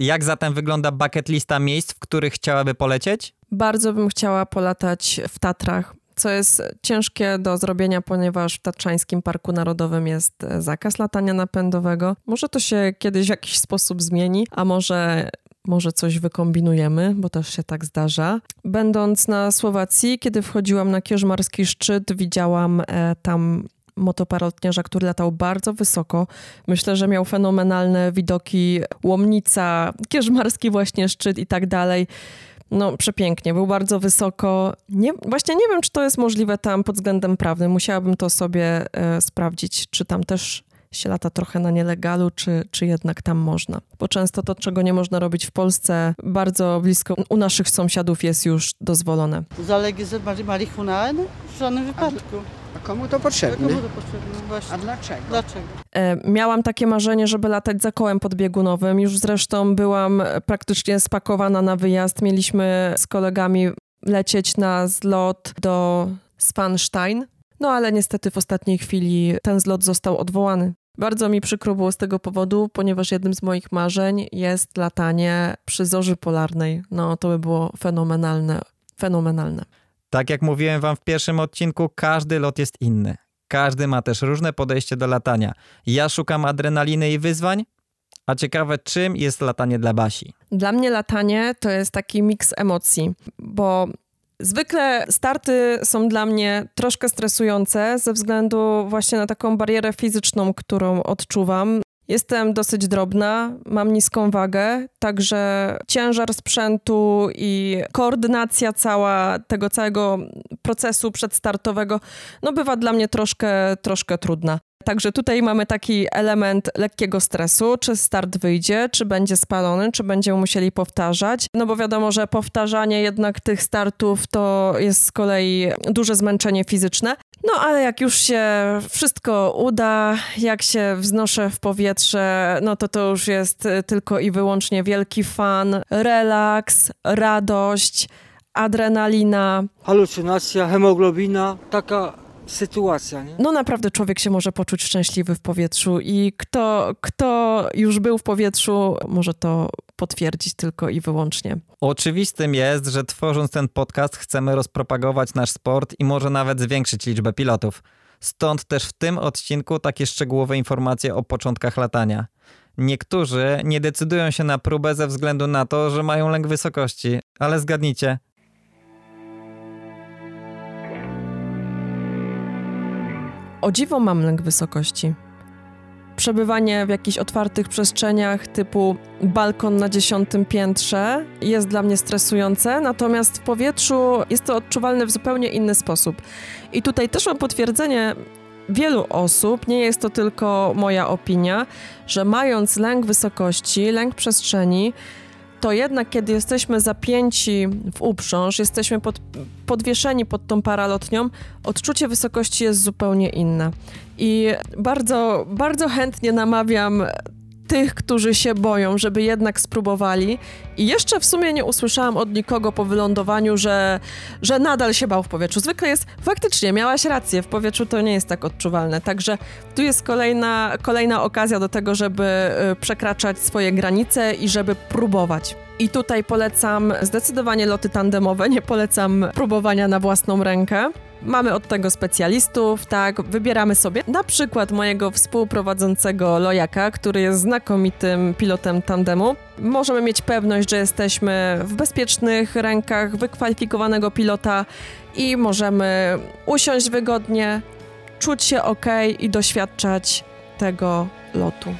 Jak zatem wygląda bucket lista miejsc, w których chciałaby polecieć? Bardzo bym chciała polatać w Tatrach, co jest ciężkie do zrobienia, ponieważ w Tatrzańskim Parku Narodowym jest e, zakaz latania napędowego. Może to się kiedyś w jakiś sposób zmieni, a może może coś wykombinujemy, bo też się tak zdarza. Będąc na Słowacji, kiedy wchodziłam na Kierzmarski Szczyt, widziałam e, tam motoparotniarza, który latał bardzo wysoko. Myślę, że miał fenomenalne widoki, łomnica, Kierzmarski właśnie szczyt i tak dalej. No, przepięknie, był bardzo wysoko. Nie, właśnie nie wiem, czy to jest możliwe tam pod względem prawnym. Musiałabym to sobie e, sprawdzić, czy tam też się lata trochę na nielegalu, czy, czy jednak tam można. Bo często to, czego nie można robić w Polsce, bardzo blisko u naszych sąsiadów jest już dozwolone. zalegalizować marihuanę? W żadnym wypadku. A komu to potrzebne? komu to potrzebne? A Właśnie. dlaczego? Dlaczego? E, Miałam takie marzenie, żeby latać za kołem podbiegunowym. Już zresztą byłam praktycznie spakowana na wyjazd. Mieliśmy z kolegami lecieć na zlot do Spanstein. No ale niestety w ostatniej chwili ten zlot został odwołany. Bardzo mi przykro było z tego powodu, ponieważ jednym z moich marzeń jest latanie przy zorzy polarnej. No to by było fenomenalne, fenomenalne. Tak jak mówiłem wam w pierwszym odcinku, każdy lot jest inny. Każdy ma też różne podejście do latania. Ja szukam adrenaliny i wyzwań, a ciekawe czym jest latanie dla Basi. Dla mnie latanie to jest taki miks emocji, bo zwykle starty są dla mnie troszkę stresujące ze względu właśnie na taką barierę fizyczną, którą odczuwam. Jestem dosyć drobna, mam niską wagę, także ciężar sprzętu i koordynacja cała tego całego procesu przedstartowego no bywa dla mnie troszkę, troszkę trudna. Także tutaj mamy taki element lekkiego stresu, czy start wyjdzie, czy będzie spalony, czy będziemy musieli powtarzać. No bo wiadomo, że powtarzanie jednak tych startów to jest z kolei duże zmęczenie fizyczne. No ale jak już się wszystko uda, jak się wznoszę w powietrze, no to to już jest tylko i wyłącznie wielki fan, relaks, radość, adrenalina. halucynacja, hemoglobina, taka sytuacja, nie? No naprawdę człowiek się może poczuć szczęśliwy w powietrzu i kto, kto już był w powietrzu, może to potwierdzić tylko i wyłącznie. Oczywistym jest, że tworząc ten podcast chcemy rozpropagować nasz sport i może nawet zwiększyć liczbę pilotów. Stąd też w tym odcinku takie szczegółowe informacje o początkach latania. Niektórzy nie decydują się na próbę ze względu na to, że mają lęk wysokości, ale zgadnijcie, O dziwo mam lęk wysokości. Przebywanie w jakichś otwartych przestrzeniach typu balkon na dziesiątym piętrze jest dla mnie stresujące, natomiast w powietrzu jest to odczuwalne w zupełnie inny sposób. I tutaj też mam potwierdzenie wielu osób, nie jest to tylko moja opinia, że mając lęk wysokości, lęk przestrzeni, to jednak kiedy jesteśmy zapięci w uprząż, jesteśmy pod, podwieszeni pod tą paralotnią, odczucie wysokości jest zupełnie inne. I bardzo, bardzo chętnie namawiam tych, którzy się boją, żeby jednak spróbowali. I jeszcze w sumie nie usłyszałam od nikogo po wylądowaniu, że, że nadal się bał w powietrzu. Zwykle jest, faktycznie, miałaś rację, w powietrzu to nie jest tak odczuwalne. Także tu jest kolejna, kolejna okazja do tego, żeby y, przekraczać swoje granice i żeby próbować. I tutaj polecam zdecydowanie loty tandemowe, nie polecam próbowania na własną rękę. Mamy od tego specjalistów, tak, wybieramy sobie na przykład mojego współprowadzącego Lojaka, który jest znakomitym pilotem tandemu. Możemy mieć pewność, że jesteśmy w bezpiecznych rękach wykwalifikowanego pilota i możemy usiąść wygodnie, czuć się ok i doświadczać tego lotu.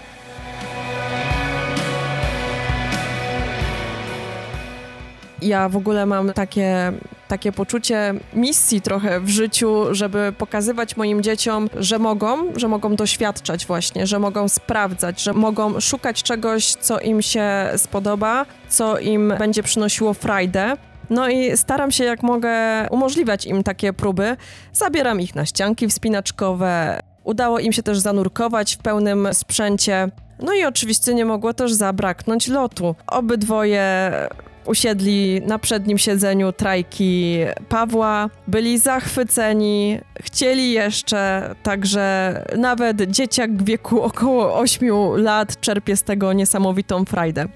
Ja w ogóle mam takie, takie poczucie misji trochę w życiu, żeby pokazywać moim dzieciom, że mogą, że mogą doświadczać właśnie, że mogą sprawdzać, że mogą szukać czegoś, co im się spodoba, co im będzie przynosiło frajdę. No i staram się jak mogę umożliwiać im takie próby. Zabieram ich na ścianki wspinaczkowe. Udało im się też zanurkować w pełnym sprzęcie. No i oczywiście nie mogło też zabraknąć lotu. Obydwoje usiedli na przednim siedzeniu trajki Pawła, byli zachwyceni, chcieli jeszcze, także nawet dzieciak w wieku około 8 lat czerpie z tego niesamowitą frajdę.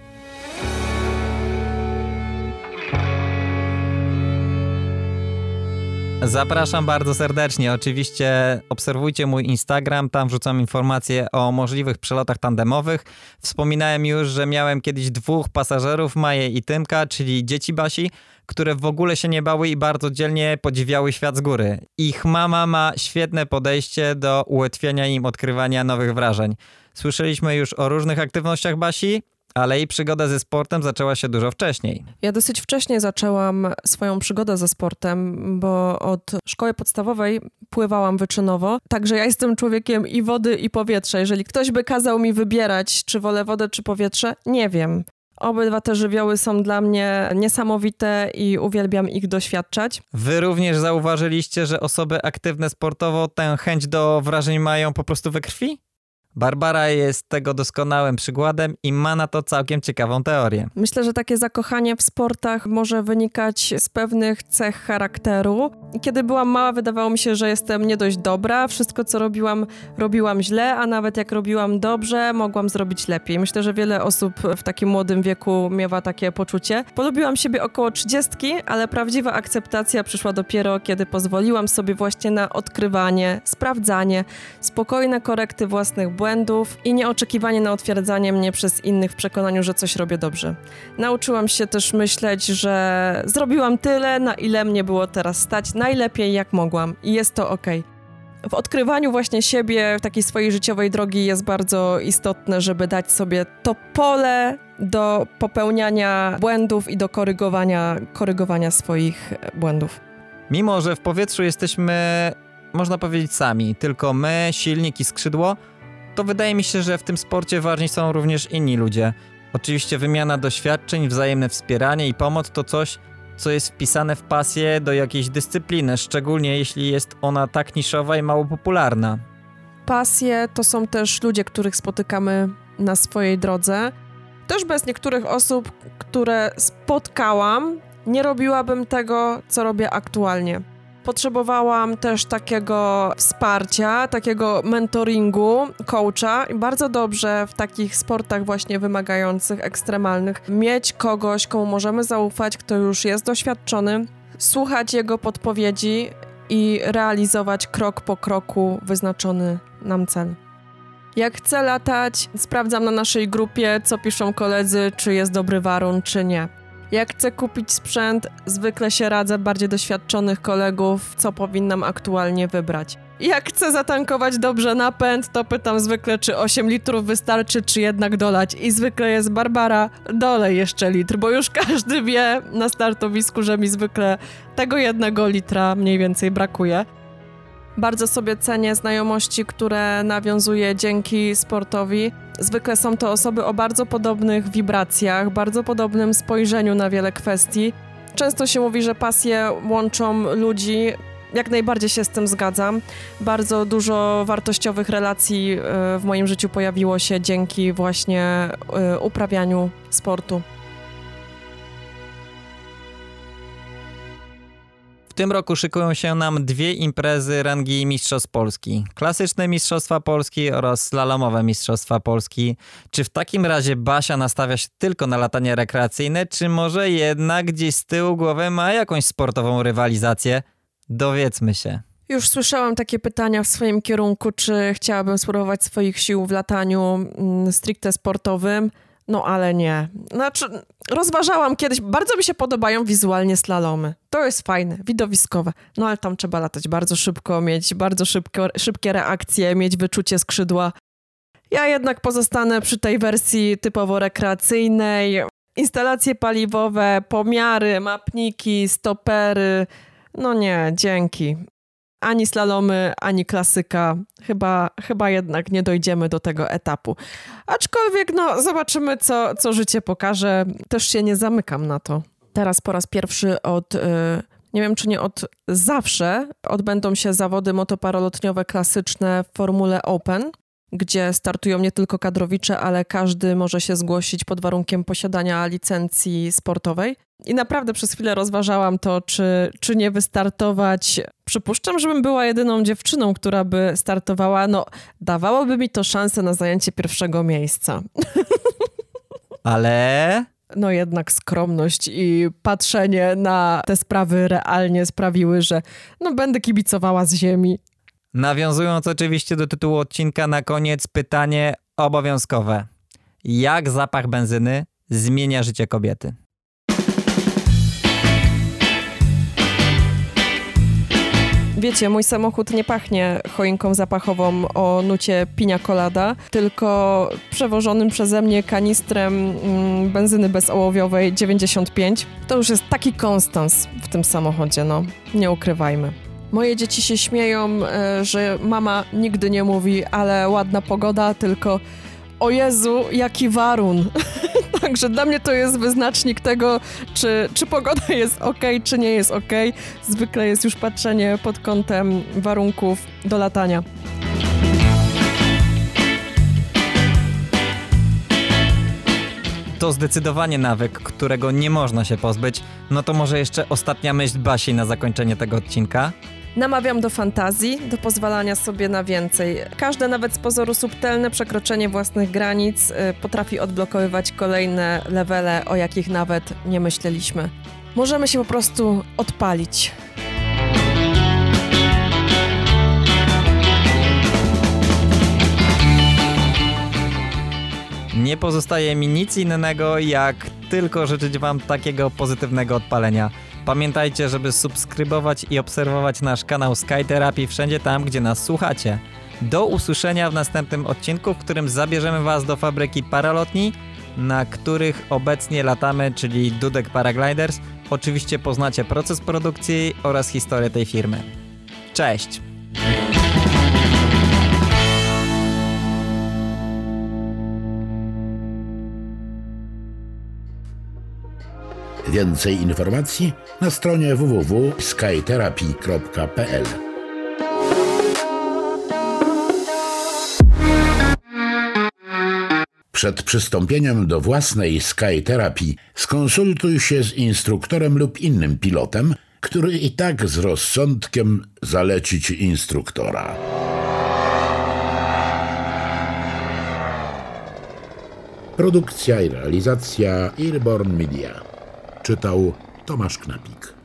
Zapraszam bardzo serdecznie. Oczywiście obserwujcie mój Instagram, tam wrzucam informacje o możliwych przelotach tandemowych. Wspominałem już, że miałem kiedyś dwóch pasażerów, Maję i Tymka, czyli dzieci Basi, które w ogóle się nie bały i bardzo dzielnie podziwiały świat z góry. Ich mama ma świetne podejście do ułatwiania im odkrywania nowych wrażeń. Słyszeliśmy już o różnych aktywnościach Basi, ale jej przygoda ze sportem zaczęła się dużo wcześniej. Ja dosyć wcześnie zaczęłam swoją przygodę ze sportem, bo od szkoły podstawowej pływałam wyczynowo. Także ja jestem człowiekiem i wody, i powietrza. Jeżeli ktoś by kazał mi wybierać, czy wolę wodę, czy powietrze, nie wiem. Obydwa te żywioły są dla mnie niesamowite i uwielbiam ich doświadczać. Wy również zauważyliście, że osoby aktywne sportowo tę chęć do wrażeń mają po prostu we krwi? Barbara jest tego doskonałym przykładem i ma na to całkiem ciekawą teorię. Myślę, że takie zakochanie w sportach może wynikać z pewnych cech charakteru. Kiedy byłam mała, wydawało mi się, że jestem nie dość dobra. Wszystko, co robiłam, robiłam źle, a nawet jak robiłam dobrze, mogłam zrobić lepiej. Myślę, że wiele osób w takim młodym wieku miewa takie poczucie. Polubiłam siebie około trzydziestki, ale prawdziwa akceptacja przyszła dopiero, kiedy pozwoliłam sobie właśnie na odkrywanie, sprawdzanie, spokojne korekty własnych błędów i nieoczekiwanie na otwierdzanie mnie przez innych w przekonaniu, że coś robię dobrze. Nauczyłam się też myśleć, że zrobiłam tyle, na ile mnie było teraz stać, najlepiej jak mogłam i jest to ok. W odkrywaniu właśnie siebie, takiej swojej życiowej drogi jest bardzo istotne, żeby dać sobie to pole do popełniania błędów i do korygowania, korygowania swoich błędów. Mimo, że w powietrzu jesteśmy, można powiedzieć, sami, tylko my, silnik i skrzydło, to wydaje mi się, że w tym sporcie ważni są również inni ludzie. Oczywiście wymiana doświadczeń, wzajemne wspieranie i pomoc to coś, co jest wpisane w pasję do jakiejś dyscypliny, szczególnie jeśli jest ona tak niszowa i mało popularna. Pasje to są też ludzie, których spotykamy na swojej drodze. Też bez niektórych osób, które spotkałam, nie robiłabym tego, co robię aktualnie. Potrzebowałam też takiego wsparcia, takiego mentoringu, coacha i bardzo dobrze w takich sportach właśnie wymagających, ekstremalnych mieć kogoś, komu możemy zaufać, kto już jest doświadczony, słuchać jego podpowiedzi i realizować krok po kroku wyznaczony nam cel. Jak chcę latać, sprawdzam na naszej grupie, co piszą koledzy, czy jest dobry warun, czy nie. Jak chcę kupić sprzęt, zwykle się radzę bardziej doświadczonych kolegów, co powinnam aktualnie wybrać. Jak chcę zatankować dobrze napęd, to pytam zwykle, czy 8 litrów wystarczy, czy jednak dolać. I zwykle jest Barbara, dolej jeszcze litr, bo już każdy wie na startowisku, że mi zwykle tego jednego litra mniej więcej brakuje. Bardzo sobie cenię znajomości, które nawiązuję dzięki sportowi. Zwykle są to osoby o bardzo podobnych wibracjach, bardzo podobnym spojrzeniu na wiele kwestii. Często się mówi, że pasje łączą ludzi. Jak najbardziej się z tym zgadzam. Bardzo dużo wartościowych relacji e, w moim życiu pojawiło się dzięki właśnie e, uprawianiu sportu. Tym roku szykują się nam dwie imprezy rangi Mistrzostw Polski. Klasyczne Mistrzostwa Polski oraz slalomowe Mistrzostwa Polski. Czy w takim razie Basia nastawia się tylko na latanie rekreacyjne, czy może jednak gdzieś z tyłu głowy ma jakąś sportową rywalizację? Dowiedzmy się. Już słyszałam takie pytania w swoim kierunku, czy chciałabym spróbować swoich sił w lataniu mm, stricte sportowym. No ale nie. Znaczy, rozważałam kiedyś, bardzo mi się podobają wizualnie slalomy. To jest fajne, widowiskowe. No ale tam trzeba latać bardzo szybko, mieć bardzo szybko, szybkie reakcje, mieć wyczucie skrzydła. Ja jednak pozostanę przy tej wersji typowo rekreacyjnej. Instalacje paliwowe, pomiary, mapniki, stopery. No nie, dzięki. Ani slalomy, ani klasyka. Chyba, chyba jednak nie dojdziemy do tego etapu. Aczkolwiek, no, zobaczymy, co, co życie pokaże. Też się nie zamykam na to. Teraz po raz pierwszy od, y, nie wiem czy nie od zawsze, odbędą się zawody motoparolotniowe klasyczne w Formule Open, gdzie startują nie tylko kadrowicze, ale każdy może się zgłosić pod warunkiem posiadania licencji sportowej. I naprawdę przez chwilę rozważałam to, czy, czy nie wystartować. Przypuszczam, żebym była jedyną dziewczyną, która by startowała. No, dawałoby mi to szansę na zajęcie pierwszego miejsca. Ale No jednak skromność i patrzenie na te sprawy realnie sprawiły, że no będę kibicowała z ziemi. Nawiązując oczywiście do tytułu odcinka, na koniec pytanie obowiązkowe. Jak zapach benzyny zmienia życie kobiety? Wiecie, mój samochód nie pachnie choinką zapachową o nucie pinia colada, tylko przewożonym przeze mnie kanistrem mm, benzyny bezołowiowej 95. To już jest taki konstans w tym samochodzie, no, nie ukrywajmy. Moje dzieci się śmieją, e, że mama nigdy nie mówi, ale ładna pogoda, tylko o Jezu, jaki warun. Także dla mnie to jest wyznacznik tego, czy, czy pogoda jest ok, czy nie jest ok. Zwykle jest już patrzenie pod kątem warunków do latania. To zdecydowanie nawyk, którego nie można się pozbyć. No to może jeszcze ostatnia myśl Basi na zakończenie tego odcinka. Namawiam do fantazji, do pozwalania sobie na więcej. Każde, nawet z pozoru subtelne przekroczenie własnych granic y, potrafi odblokowywać kolejne levele, o jakich nawet nie myśleliśmy. Możemy się po prostu odpalić. Nie pozostaje mi nic innego, jak tylko życzyć Wam takiego pozytywnego odpalenia. Pamiętajcie, żeby subskrybować i obserwować nasz kanał Sky wszędzie tam, gdzie nas słuchacie. Do usłyszenia w następnym odcinku, w którym zabierzemy Was do fabryki paralotni, na których obecnie latamy, czyli Dudek Paragliders. Oczywiście poznacie proces produkcji oraz historię tej firmy. Cześć! Więcej informacji na stronie www.skytherapy.pl. Przed przystąpieniem do własnej Sky Therapy skonsultuj się z instruktorem lub innym pilotem, który i tak z rozsądkiem zaleci ci instruktora. Produkcja i realizacja Airborne Media. Czytał Tomasz Knapik.